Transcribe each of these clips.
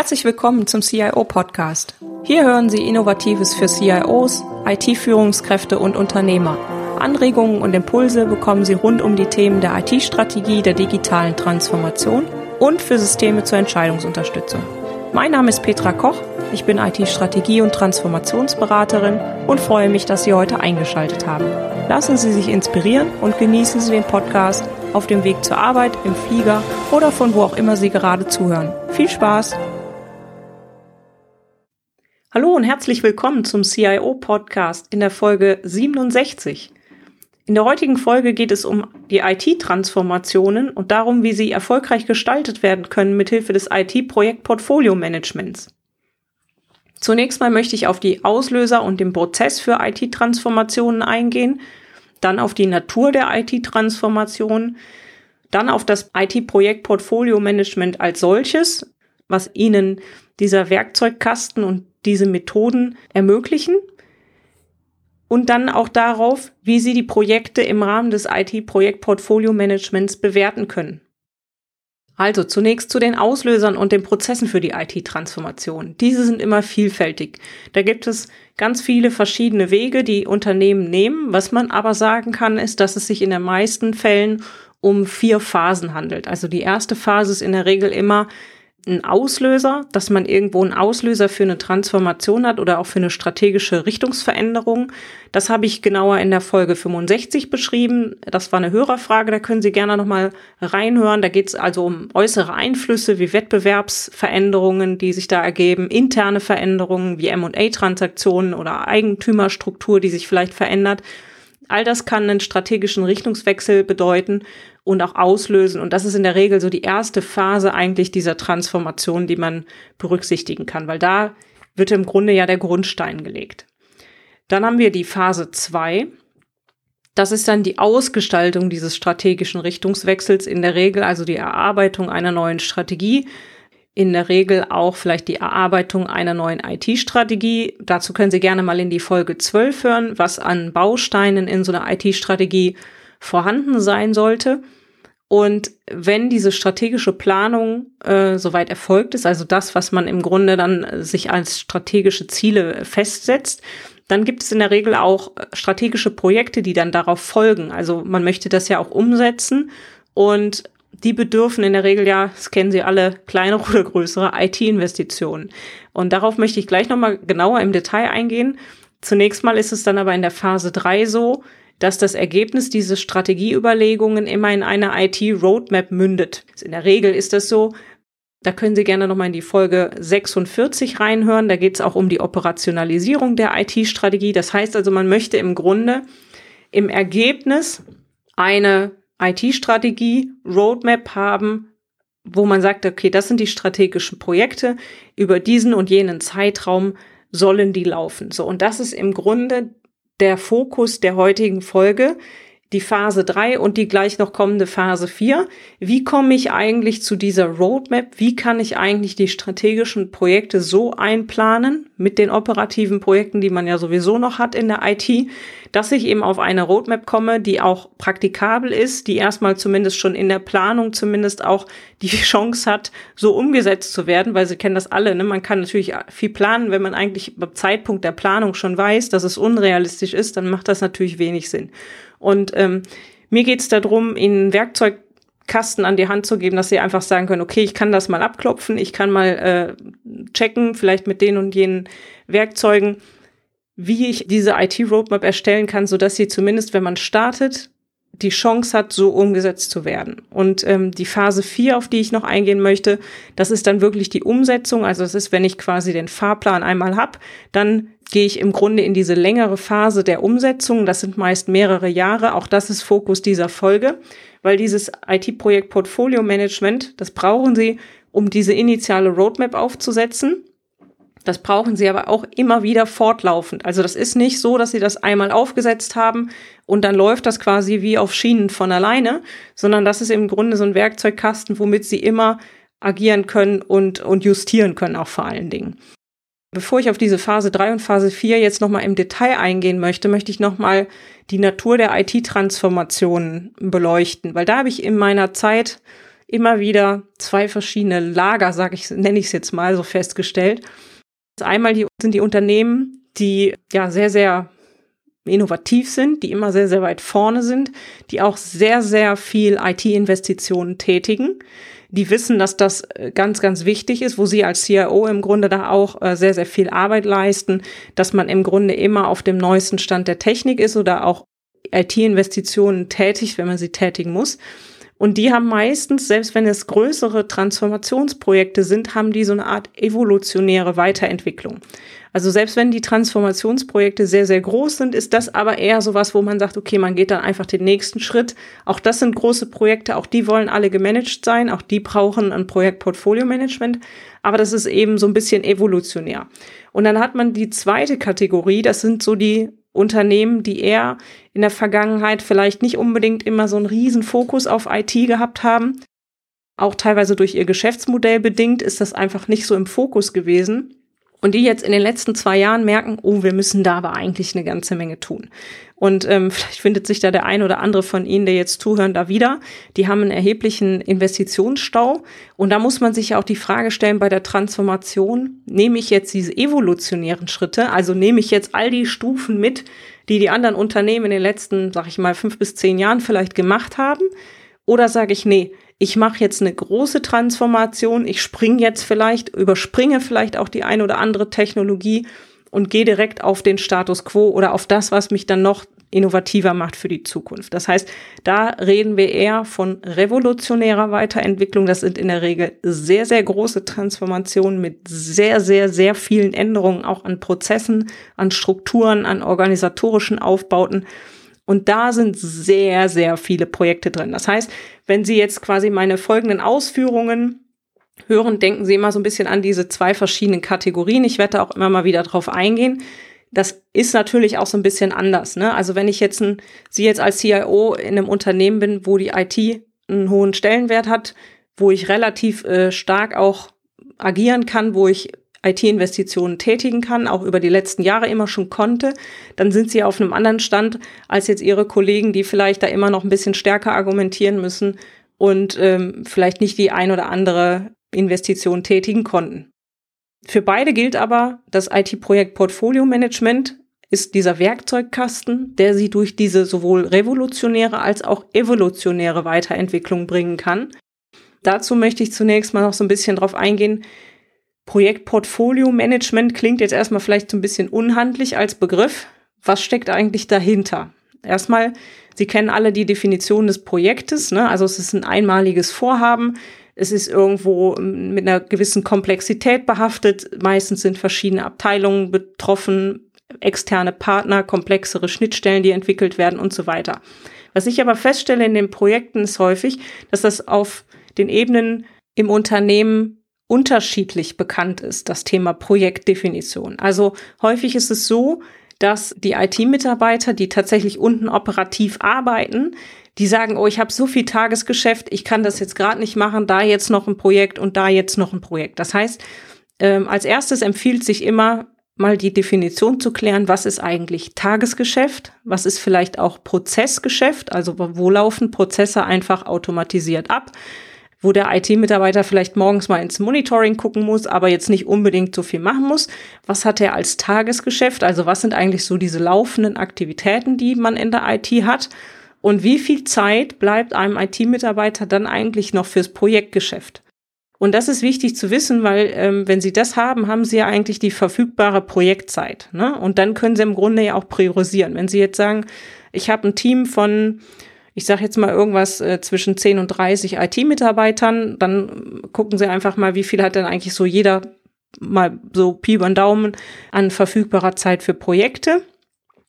Herzlich willkommen zum CIO Podcast. Hier hören Sie Innovatives für CIOs, IT-Führungskräfte und Unternehmer. Anregungen und Impulse bekommen Sie rund um die Themen der IT-Strategie, der digitalen Transformation und für Systeme zur Entscheidungsunterstützung. Mein Name ist Petra Koch, ich bin IT-Strategie- und Transformationsberaterin und freue mich, dass Sie heute eingeschaltet haben. Lassen Sie sich inspirieren und genießen Sie den Podcast auf dem Weg zur Arbeit, im Flieger oder von wo auch immer Sie gerade zuhören. Viel Spaß! Hallo und herzlich willkommen zum CIO Podcast in der Folge 67. In der heutigen Folge geht es um die IT-Transformationen und darum, wie sie erfolgreich gestaltet werden können mithilfe des IT-Projekt-Portfolio-Managements. Zunächst mal möchte ich auf die Auslöser und den Prozess für IT-Transformationen eingehen, dann auf die Natur der IT-Transformation, dann auf das IT-Projekt-Portfolio-Management als solches, was Ihnen dieser Werkzeugkasten und diese Methoden ermöglichen und dann auch darauf, wie Sie die Projekte im Rahmen des IT-Projekt-Portfolio-Managements bewerten können. Also zunächst zu den Auslösern und den Prozessen für die IT-Transformation. Diese sind immer vielfältig. Da gibt es ganz viele verschiedene Wege, die Unternehmen nehmen. Was man aber sagen kann, ist, dass es sich in den meisten Fällen um vier Phasen handelt. Also die erste Phase ist in der Regel immer ein Auslöser, dass man irgendwo einen Auslöser für eine Transformation hat oder auch für eine strategische Richtungsveränderung. Das habe ich genauer in der Folge 65 beschrieben. Das war eine Hörerfrage, da können Sie gerne nochmal reinhören. Da geht es also um äußere Einflüsse wie Wettbewerbsveränderungen, die sich da ergeben, interne Veränderungen wie M&A-Transaktionen oder Eigentümerstruktur, die sich vielleicht verändert. All das kann einen strategischen Richtungswechsel bedeuten und auch auslösen. Und das ist in der Regel so die erste Phase eigentlich dieser Transformation, die man berücksichtigen kann, weil da wird im Grunde ja der Grundstein gelegt. Dann haben wir die Phase zwei. Das ist dann die Ausgestaltung dieses strategischen Richtungswechsels in der Regel, also die Erarbeitung einer neuen Strategie, in der Regel auch vielleicht die Erarbeitung einer neuen IT-Strategie. Dazu können Sie gerne mal in die Folge 12 hören, was an Bausteinen in so einer IT-Strategie vorhanden sein sollte. Und wenn diese strategische Planung äh, soweit erfolgt ist, also das, was man im Grunde dann sich als strategische Ziele festsetzt, dann gibt es in der Regel auch strategische Projekte, die dann darauf folgen. Also man möchte das ja auch umsetzen und die bedürfen in der Regel ja, das kennen Sie alle, kleinere oder größere IT-Investitionen. Und darauf möchte ich gleich nochmal genauer im Detail eingehen. Zunächst mal ist es dann aber in der Phase drei so, dass das Ergebnis dieser Strategieüberlegungen immer in eine IT-Roadmap mündet. In der Regel ist das so. Da können Sie gerne nochmal in die Folge 46 reinhören. Da geht es auch um die Operationalisierung der IT-Strategie. Das heißt also, man möchte im Grunde im Ergebnis eine IT-Strategie, Roadmap haben, wo man sagt, okay, das sind die strategischen Projekte, über diesen und jenen Zeitraum sollen die laufen. So, und das ist im Grunde der Fokus der heutigen Folge, die Phase 3 und die gleich noch kommende Phase 4. Wie komme ich eigentlich zu dieser Roadmap? Wie kann ich eigentlich die strategischen Projekte so einplanen mit den operativen Projekten, die man ja sowieso noch hat in der IT, dass ich eben auf eine Roadmap komme, die auch praktikabel ist, die erstmal zumindest schon in der Planung zumindest auch die Chance hat, so umgesetzt zu werden, weil Sie kennen das alle. Ne? Man kann natürlich viel planen, wenn man eigentlich beim Zeitpunkt der Planung schon weiß, dass es unrealistisch ist, dann macht das natürlich wenig Sinn. Und ähm, mir geht es darum, Ihnen Werkzeugkasten an die Hand zu geben, dass Sie einfach sagen können, okay, ich kann das mal abklopfen, ich kann mal äh, checken, vielleicht mit den und jenen Werkzeugen, wie ich diese IT-Roadmap erstellen kann, so dass sie zumindest, wenn man startet, die Chance hat, so umgesetzt zu werden. Und ähm, die Phase 4, auf die ich noch eingehen möchte, das ist dann wirklich die Umsetzung. Also das ist, wenn ich quasi den Fahrplan einmal habe, dann gehe ich im Grunde in diese längere Phase der Umsetzung. Das sind meist mehrere Jahre. Auch das ist Fokus dieser Folge, weil dieses IT-Projekt Portfolio Management, das brauchen Sie, um diese initiale Roadmap aufzusetzen. Das brauchen sie aber auch immer wieder fortlaufend. Also das ist nicht so, dass sie das einmal aufgesetzt haben und dann läuft das quasi wie auf Schienen von alleine, sondern das ist im Grunde so ein Werkzeugkasten, womit sie immer agieren können und, und justieren können auch vor allen Dingen. Bevor ich auf diese Phase 3 und Phase 4 jetzt nochmal im Detail eingehen möchte, möchte ich nochmal die Natur der IT-Transformation beleuchten, weil da habe ich in meiner Zeit immer wieder zwei verschiedene Lager, sage ich, nenne ich es jetzt mal so festgestellt. Einmal die, sind die Unternehmen, die ja sehr, sehr innovativ sind, die immer sehr, sehr weit vorne sind, die auch sehr, sehr viel IT-Investitionen tätigen. Die wissen, dass das äh, ganz, ganz wichtig ist, wo sie als CIO im Grunde da auch äh, sehr, sehr viel Arbeit leisten, dass man im Grunde immer auf dem neuesten Stand der Technik ist oder auch IT-Investitionen tätigt, wenn man sie tätigen muss. Und die haben meistens, selbst wenn es größere Transformationsprojekte sind, haben die so eine Art evolutionäre Weiterentwicklung. Also selbst wenn die Transformationsprojekte sehr, sehr groß sind, ist das aber eher sowas, wo man sagt, okay, man geht dann einfach den nächsten Schritt. Auch das sind große Projekte, auch die wollen alle gemanagt sein, auch die brauchen ein Projektportfolio-Management. Aber das ist eben so ein bisschen evolutionär. Und dann hat man die zweite Kategorie, das sind so die Unternehmen, die eher in der Vergangenheit vielleicht nicht unbedingt immer so einen riesen Fokus auf IT gehabt haben. Auch teilweise durch ihr Geschäftsmodell bedingt ist das einfach nicht so im Fokus gewesen und die jetzt in den letzten zwei Jahren merken, oh, wir müssen da aber eigentlich eine ganze Menge tun. Und ähm, vielleicht findet sich da der ein oder andere von Ihnen, der jetzt zuhören, da wieder. Die haben einen erheblichen Investitionsstau. Und da muss man sich ja auch die Frage stellen bei der Transformation, nehme ich jetzt diese evolutionären Schritte, also nehme ich jetzt all die Stufen mit, die die anderen Unternehmen in den letzten, sag ich mal, fünf bis zehn Jahren vielleicht gemacht haben? Oder sage ich, nee, ich mache jetzt eine große Transformation, ich springe jetzt vielleicht, überspringe vielleicht auch die eine oder andere Technologie und gehe direkt auf den Status quo oder auf das, was mich dann noch innovativer macht für die Zukunft. Das heißt, da reden wir eher von revolutionärer Weiterentwicklung. Das sind in der Regel sehr, sehr große Transformationen mit sehr, sehr, sehr vielen Änderungen auch an Prozessen, an Strukturen, an organisatorischen Aufbauten. Und da sind sehr, sehr viele Projekte drin. Das heißt, wenn Sie jetzt quasi meine folgenden Ausführungen hören, denken Sie immer so ein bisschen an diese zwei verschiedenen Kategorien. Ich werde da auch immer mal wieder drauf eingehen. Das ist natürlich auch so ein bisschen anders. Ne? Also wenn ich jetzt ein, Sie jetzt als CIO in einem Unternehmen bin, wo die IT einen hohen Stellenwert hat, wo ich relativ äh, stark auch agieren kann, wo ich IT-Investitionen tätigen kann, auch über die letzten Jahre immer schon konnte, dann sind sie auf einem anderen Stand als jetzt ihre Kollegen, die vielleicht da immer noch ein bisschen stärker argumentieren müssen und ähm, vielleicht nicht die ein oder andere Investition tätigen konnten. Für beide gilt aber, das IT-Projekt Portfolio Management ist dieser Werkzeugkasten, der sie durch diese sowohl revolutionäre als auch evolutionäre Weiterentwicklung bringen kann. Dazu möchte ich zunächst mal noch so ein bisschen drauf eingehen, Projektportfolio-Management klingt jetzt erstmal vielleicht so ein bisschen unhandlich als Begriff. Was steckt eigentlich dahinter? Erstmal, Sie kennen alle die Definition des Projektes. Ne? Also es ist ein einmaliges Vorhaben. Es ist irgendwo mit einer gewissen Komplexität behaftet. Meistens sind verschiedene Abteilungen betroffen, externe Partner, komplexere Schnittstellen, die entwickelt werden und so weiter. Was ich aber feststelle in den Projekten ist häufig, dass das auf den Ebenen im Unternehmen unterschiedlich bekannt ist, das Thema Projektdefinition. Also häufig ist es so, dass die IT-Mitarbeiter, die tatsächlich unten operativ arbeiten, die sagen, oh, ich habe so viel Tagesgeschäft, ich kann das jetzt gerade nicht machen, da jetzt noch ein Projekt und da jetzt noch ein Projekt. Das heißt, ähm, als erstes empfiehlt sich immer mal die Definition zu klären, was ist eigentlich Tagesgeschäft, was ist vielleicht auch Prozessgeschäft, also wo laufen Prozesse einfach automatisiert ab wo der IT-Mitarbeiter vielleicht morgens mal ins Monitoring gucken muss, aber jetzt nicht unbedingt so viel machen muss. Was hat er als Tagesgeschäft? Also was sind eigentlich so diese laufenden Aktivitäten, die man in der IT hat? Und wie viel Zeit bleibt einem IT-Mitarbeiter dann eigentlich noch fürs Projektgeschäft? Und das ist wichtig zu wissen, weil ähm, wenn Sie das haben, haben Sie ja eigentlich die verfügbare Projektzeit. Ne? Und dann können Sie im Grunde ja auch priorisieren. Wenn Sie jetzt sagen, ich habe ein Team von ich sage jetzt mal irgendwas äh, zwischen 10 und 30 IT-Mitarbeitern, dann gucken Sie einfach mal, wie viel hat denn eigentlich so jeder mal so Pi über den Daumen an verfügbarer Zeit für Projekte.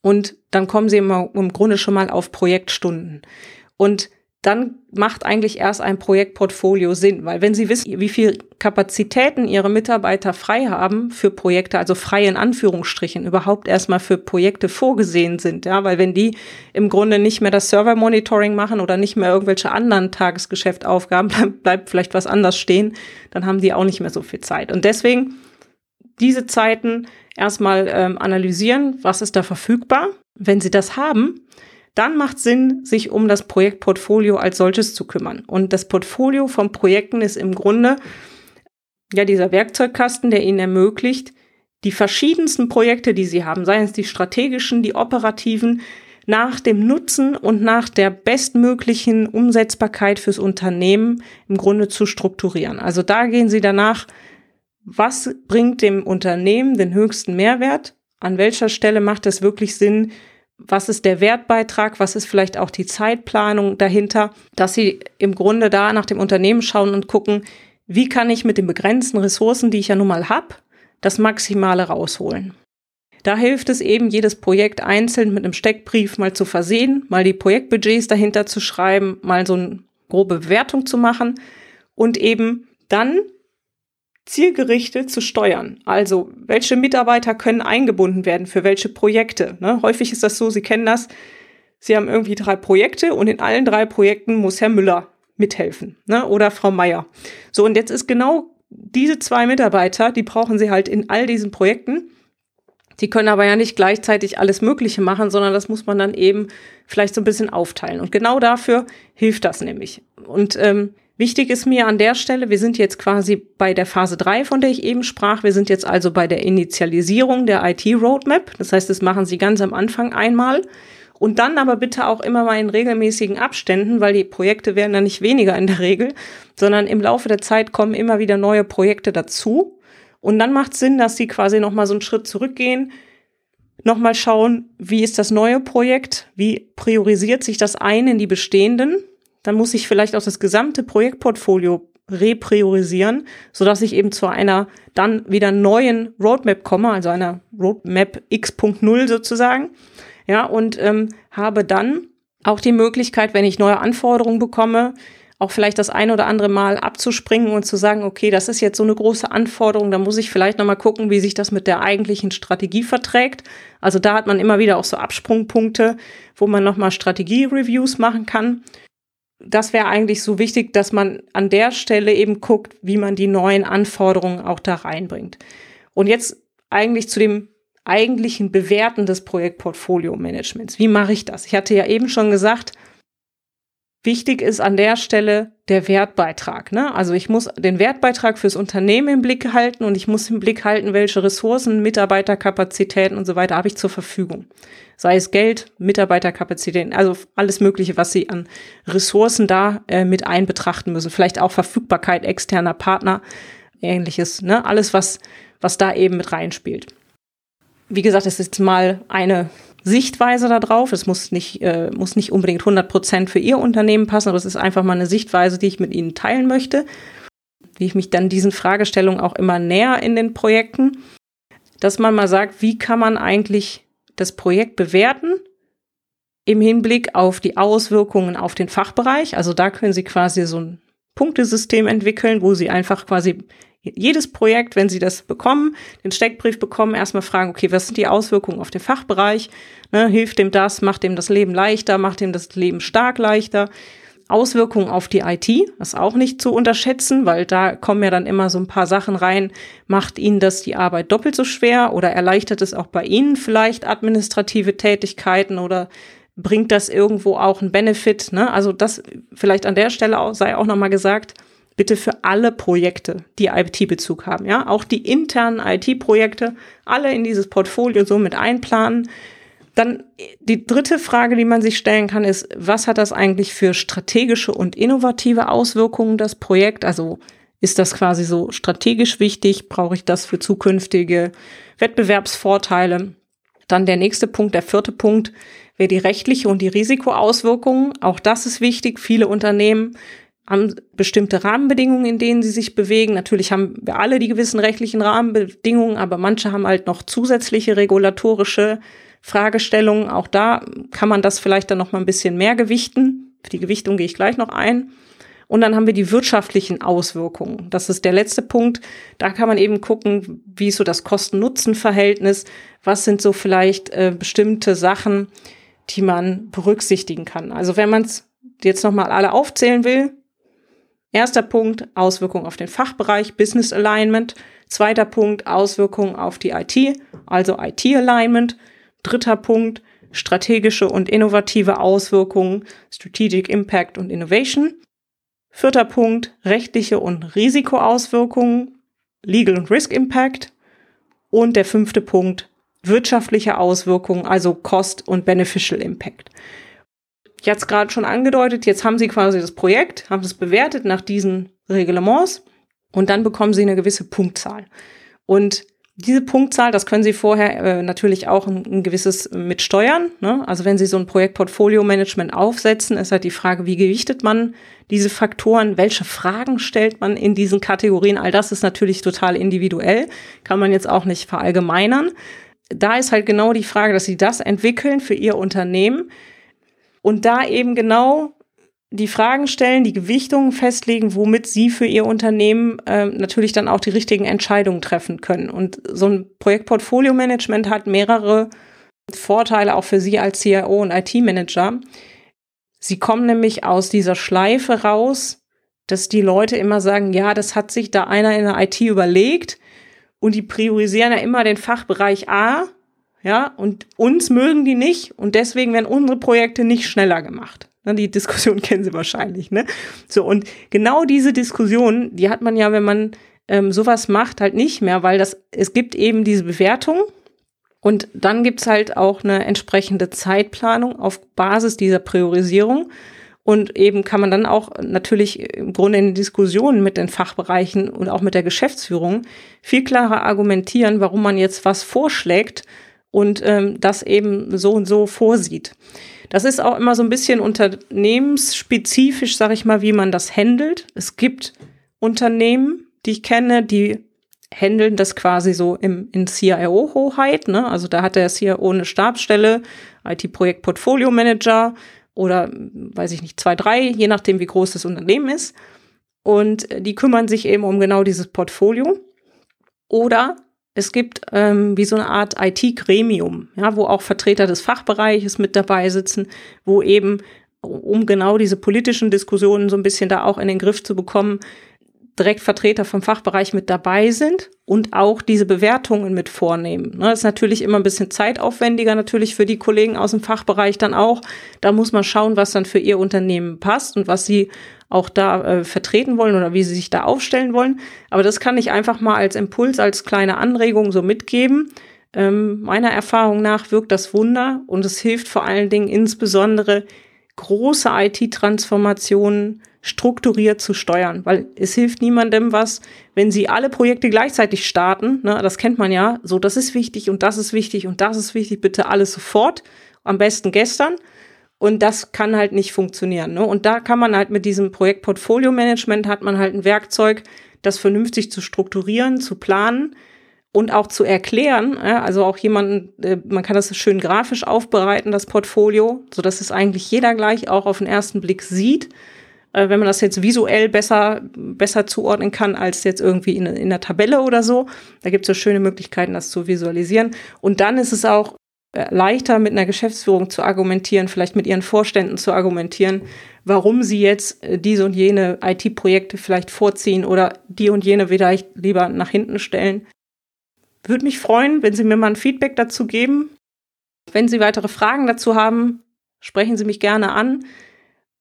Und dann kommen Sie immer im Grunde schon mal auf Projektstunden. Und dann macht eigentlich erst ein Projektportfolio Sinn, weil wenn Sie wissen, wie viel Kapazitäten Ihre Mitarbeiter frei haben für Projekte, also frei in Anführungsstrichen, überhaupt erstmal für Projekte vorgesehen sind, ja, weil wenn die im Grunde nicht mehr das Server-Monitoring machen oder nicht mehr irgendwelche anderen Tagesgeschäftaufgaben, dann bleibt vielleicht was anders stehen, dann haben die auch nicht mehr so viel Zeit. Und deswegen diese Zeiten erstmal ähm, analysieren, was ist da verfügbar. Wenn Sie das haben, dann macht Sinn, sich um das Projektportfolio als solches zu kümmern. Und das Portfolio von Projekten ist im Grunde ja dieser Werkzeugkasten, der Ihnen ermöglicht, die verschiedensten Projekte, die Sie haben, seien es die strategischen, die operativen, nach dem Nutzen und nach der bestmöglichen Umsetzbarkeit fürs Unternehmen im Grunde zu strukturieren. Also da gehen Sie danach, was bringt dem Unternehmen den höchsten Mehrwert? An welcher Stelle macht es wirklich Sinn, was ist der Wertbeitrag, was ist vielleicht auch die Zeitplanung dahinter, dass sie im Grunde da nach dem Unternehmen schauen und gucken, wie kann ich mit den begrenzten Ressourcen, die ich ja nun mal habe, das Maximale rausholen. Da hilft es eben, jedes Projekt einzeln mit einem Steckbrief mal zu versehen, mal die Projektbudgets dahinter zu schreiben, mal so eine grobe Bewertung zu machen und eben dann zielgerichtet zu steuern. Also, welche Mitarbeiter können eingebunden werden für welche Projekte? Ne? Häufig ist das so, Sie kennen das, Sie haben irgendwie drei Projekte und in allen drei Projekten muss Herr Müller mithelfen ne? oder Frau Meier. So, und jetzt ist genau diese zwei Mitarbeiter, die brauchen Sie halt in all diesen Projekten. Die können aber ja nicht gleichzeitig alles Mögliche machen, sondern das muss man dann eben vielleicht so ein bisschen aufteilen. Und genau dafür hilft das nämlich. Und ähm, Wichtig ist mir an der Stelle, wir sind jetzt quasi bei der Phase 3, von der ich eben sprach. Wir sind jetzt also bei der Initialisierung der IT-Roadmap. Das heißt, das machen Sie ganz am Anfang einmal. Und dann aber bitte auch immer mal in regelmäßigen Abständen, weil die Projekte werden dann nicht weniger in der Regel, sondern im Laufe der Zeit kommen immer wieder neue Projekte dazu. Und dann macht es Sinn, dass Sie quasi nochmal so einen Schritt zurückgehen, nochmal schauen, wie ist das neue Projekt, wie priorisiert sich das ein in die bestehenden dann muss ich vielleicht auch das gesamte Projektportfolio repriorisieren, so dass ich eben zu einer dann wieder neuen Roadmap komme, also einer Roadmap X.0 sozusagen. Ja, und ähm, habe dann auch die Möglichkeit, wenn ich neue Anforderungen bekomme, auch vielleicht das ein oder andere Mal abzuspringen und zu sagen, okay, das ist jetzt so eine große Anforderung, da muss ich vielleicht nochmal gucken, wie sich das mit der eigentlichen Strategie verträgt. Also da hat man immer wieder auch so Absprungpunkte, wo man nochmal Strategie-Reviews machen kann das wäre eigentlich so wichtig, dass man an der Stelle eben guckt, wie man die neuen Anforderungen auch da reinbringt. Und jetzt eigentlich zu dem eigentlichen Bewerten des Projektportfolio-Managements. Wie mache ich das? Ich hatte ja eben schon gesagt, Wichtig ist an der Stelle der Wertbeitrag. Ne? Also ich muss den Wertbeitrag fürs Unternehmen im Blick halten und ich muss im Blick halten, welche Ressourcen, Mitarbeiterkapazitäten und so weiter habe ich zur Verfügung. Sei es Geld, Mitarbeiterkapazitäten, also alles Mögliche, was Sie an Ressourcen da äh, mit einbetrachten müssen. Vielleicht auch Verfügbarkeit externer Partner, ähnliches. Ne? Alles, was, was da eben mit reinspielt. Wie gesagt, es ist mal eine Sichtweise darauf. Es muss nicht, äh, muss nicht unbedingt 100 Prozent für Ihr Unternehmen passen, aber es ist einfach mal eine Sichtweise, die ich mit Ihnen teilen möchte, wie ich mich dann diesen Fragestellungen auch immer näher in den Projekten, dass man mal sagt, wie kann man eigentlich das Projekt bewerten im Hinblick auf die Auswirkungen auf den Fachbereich. Also da können Sie quasi so ein Punktesystem entwickeln, wo Sie einfach quasi jedes Projekt, wenn Sie das bekommen, den Steckbrief bekommen, erstmal fragen, okay, was sind die Auswirkungen auf den Fachbereich? Ne, hilft dem das, macht dem das Leben leichter, macht dem das Leben stark leichter? Auswirkungen auf die IT, das auch nicht zu unterschätzen, weil da kommen ja dann immer so ein paar Sachen rein. Macht Ihnen das die Arbeit doppelt so schwer oder erleichtert es auch bei Ihnen vielleicht administrative Tätigkeiten oder bringt das irgendwo auch einen Benefit? Ne? Also das vielleicht an der Stelle auch, sei auch nochmal gesagt bitte für alle Projekte, die IT-Bezug haben, ja, auch die internen IT-Projekte, alle in dieses Portfolio so mit einplanen. Dann die dritte Frage, die man sich stellen kann, ist, was hat das eigentlich für strategische und innovative Auswirkungen, das Projekt? Also ist das quasi so strategisch wichtig? Brauche ich das für zukünftige Wettbewerbsvorteile? Dann der nächste Punkt, der vierte Punkt, wäre die rechtliche und die Risikoauswirkungen. Auch das ist wichtig. Viele Unternehmen haben bestimmte Rahmenbedingungen, in denen sie sich bewegen. Natürlich haben wir alle die gewissen rechtlichen Rahmenbedingungen, aber manche haben halt noch zusätzliche regulatorische Fragestellungen. Auch da kann man das vielleicht dann noch mal ein bisschen mehr gewichten. Für die Gewichtung gehe ich gleich noch ein. Und dann haben wir die wirtschaftlichen Auswirkungen. Das ist der letzte Punkt. Da kann man eben gucken, wie ist so das Kosten-Nutzen-Verhältnis? Was sind so vielleicht äh, bestimmte Sachen, die man berücksichtigen kann? Also wenn man es jetzt noch mal alle aufzählen will, Erster Punkt, Auswirkungen auf den Fachbereich, Business Alignment. Zweiter Punkt, Auswirkungen auf die IT, also IT Alignment. Dritter Punkt, strategische und innovative Auswirkungen, Strategic Impact und Innovation. Vierter Punkt, rechtliche und Risikoauswirkungen, Legal und Risk Impact. Und der fünfte Punkt, wirtschaftliche Auswirkungen, also Cost und Beneficial Impact. Ich hatte es gerade schon angedeutet, jetzt haben Sie quasi das Projekt, haben es bewertet nach diesen Reglements und dann bekommen Sie eine gewisse Punktzahl. Und diese Punktzahl, das können Sie vorher äh, natürlich auch ein, ein gewisses mit steuern. Ne? Also wenn Sie so ein Projektportfolio-Management aufsetzen, ist halt die Frage, wie gewichtet man diese Faktoren, welche Fragen stellt man in diesen Kategorien. All das ist natürlich total individuell, kann man jetzt auch nicht verallgemeinern. Da ist halt genau die Frage, dass Sie das entwickeln für Ihr Unternehmen und da eben genau die Fragen stellen, die Gewichtungen festlegen, womit sie für ihr Unternehmen äh, natürlich dann auch die richtigen Entscheidungen treffen können. Und so ein Projektportfolio-Management hat mehrere Vorteile auch für Sie als CIO und IT-Manager. Sie kommen nämlich aus dieser Schleife raus, dass die Leute immer sagen, ja, das hat sich da einer in der IT überlegt und die priorisieren ja immer den Fachbereich A, ja, und uns mögen die nicht und deswegen werden unsere Projekte nicht schneller gemacht. Die Diskussion kennen Sie wahrscheinlich, ne? So, und genau diese Diskussion, die hat man ja, wenn man ähm, sowas macht, halt nicht mehr, weil das, es gibt eben diese Bewertung und dann gibt's halt auch eine entsprechende Zeitplanung auf Basis dieser Priorisierung. Und eben kann man dann auch natürlich im Grunde in Diskussionen mit den Fachbereichen und auch mit der Geschäftsführung viel klarer argumentieren, warum man jetzt was vorschlägt und ähm, das eben so und so vorsieht. Das ist auch immer so ein bisschen unternehmensspezifisch, sage ich mal, wie man das handelt. Es gibt Unternehmen, die ich kenne, die handeln das quasi so im, in CIO-Hoheit. Ne? Also da hat der CIO eine Stabsstelle, IT-Projekt-Portfolio-Manager oder, weiß ich nicht, zwei, drei, je nachdem, wie groß das Unternehmen ist. Und die kümmern sich eben um genau dieses Portfolio. Oder es gibt ähm, wie so eine Art IT-Gremium, ja, wo auch Vertreter des Fachbereiches mit dabei sitzen, wo eben, um genau diese politischen Diskussionen so ein bisschen da auch in den Griff zu bekommen, direkt Vertreter vom Fachbereich mit dabei sind und auch diese Bewertungen mit vornehmen. Ne, das ist natürlich immer ein bisschen zeitaufwendiger, natürlich für die Kollegen aus dem Fachbereich dann auch. Da muss man schauen, was dann für ihr Unternehmen passt und was sie auch da äh, vertreten wollen oder wie sie sich da aufstellen wollen. Aber das kann ich einfach mal als Impuls, als kleine Anregung so mitgeben. Ähm, meiner Erfahrung nach wirkt das Wunder und es hilft vor allen Dingen insbesondere große IT-Transformationen strukturiert zu steuern, weil es hilft niemandem was, wenn sie alle Projekte gleichzeitig starten. Ne, das kennt man ja. So, das ist wichtig und das ist wichtig und das ist wichtig. Bitte alles sofort. Am besten gestern. Und das kann halt nicht funktionieren. Ne? Und da kann man halt mit diesem Projekt Portfolio Management hat man halt ein Werkzeug, das vernünftig zu strukturieren, zu planen und auch zu erklären. Ja? Also auch jemanden, äh, man kann das schön grafisch aufbereiten, das Portfolio, so dass es eigentlich jeder gleich auch auf den ersten Blick sieht. Äh, wenn man das jetzt visuell besser, besser zuordnen kann als jetzt irgendwie in, in der Tabelle oder so. Da gibt es so schöne Möglichkeiten, das zu visualisieren. Und dann ist es auch leichter mit einer Geschäftsführung zu argumentieren, vielleicht mit ihren Vorständen zu argumentieren, warum sie jetzt äh, diese und jene IT-Projekte vielleicht vorziehen oder die und jene vielleicht lieber nach hinten stellen. Würde mich freuen, wenn Sie mir mal ein Feedback dazu geben. Wenn Sie weitere Fragen dazu haben, sprechen Sie mich gerne an.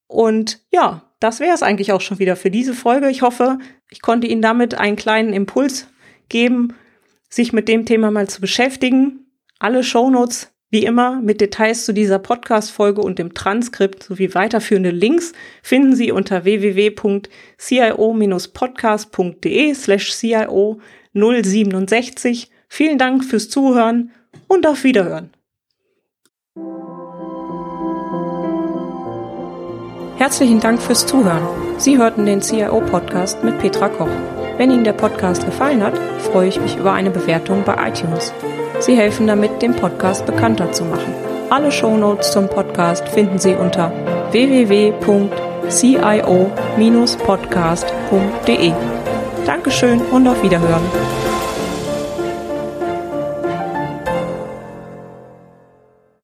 Und ja, das wäre es eigentlich auch schon wieder für diese Folge. Ich hoffe, ich konnte Ihnen damit einen kleinen Impuls geben, sich mit dem Thema mal zu beschäftigen alle Shownotes wie immer mit Details zu dieser Podcast-Folge und dem Transkript sowie weiterführende Links finden Sie unter www.cio-podcast.de slash cio 067. Vielen Dank fürs Zuhören und auf Wiederhören. Herzlichen Dank fürs Zuhören. Sie hörten den CIO-Podcast mit Petra Koch. Wenn Ihnen der Podcast gefallen hat, freue ich mich über eine Bewertung bei iTunes. Sie helfen damit, den Podcast bekannter zu machen. Alle Shownotes zum Podcast finden Sie unter www.cio-podcast.de. Dankeschön und auf Wiederhören.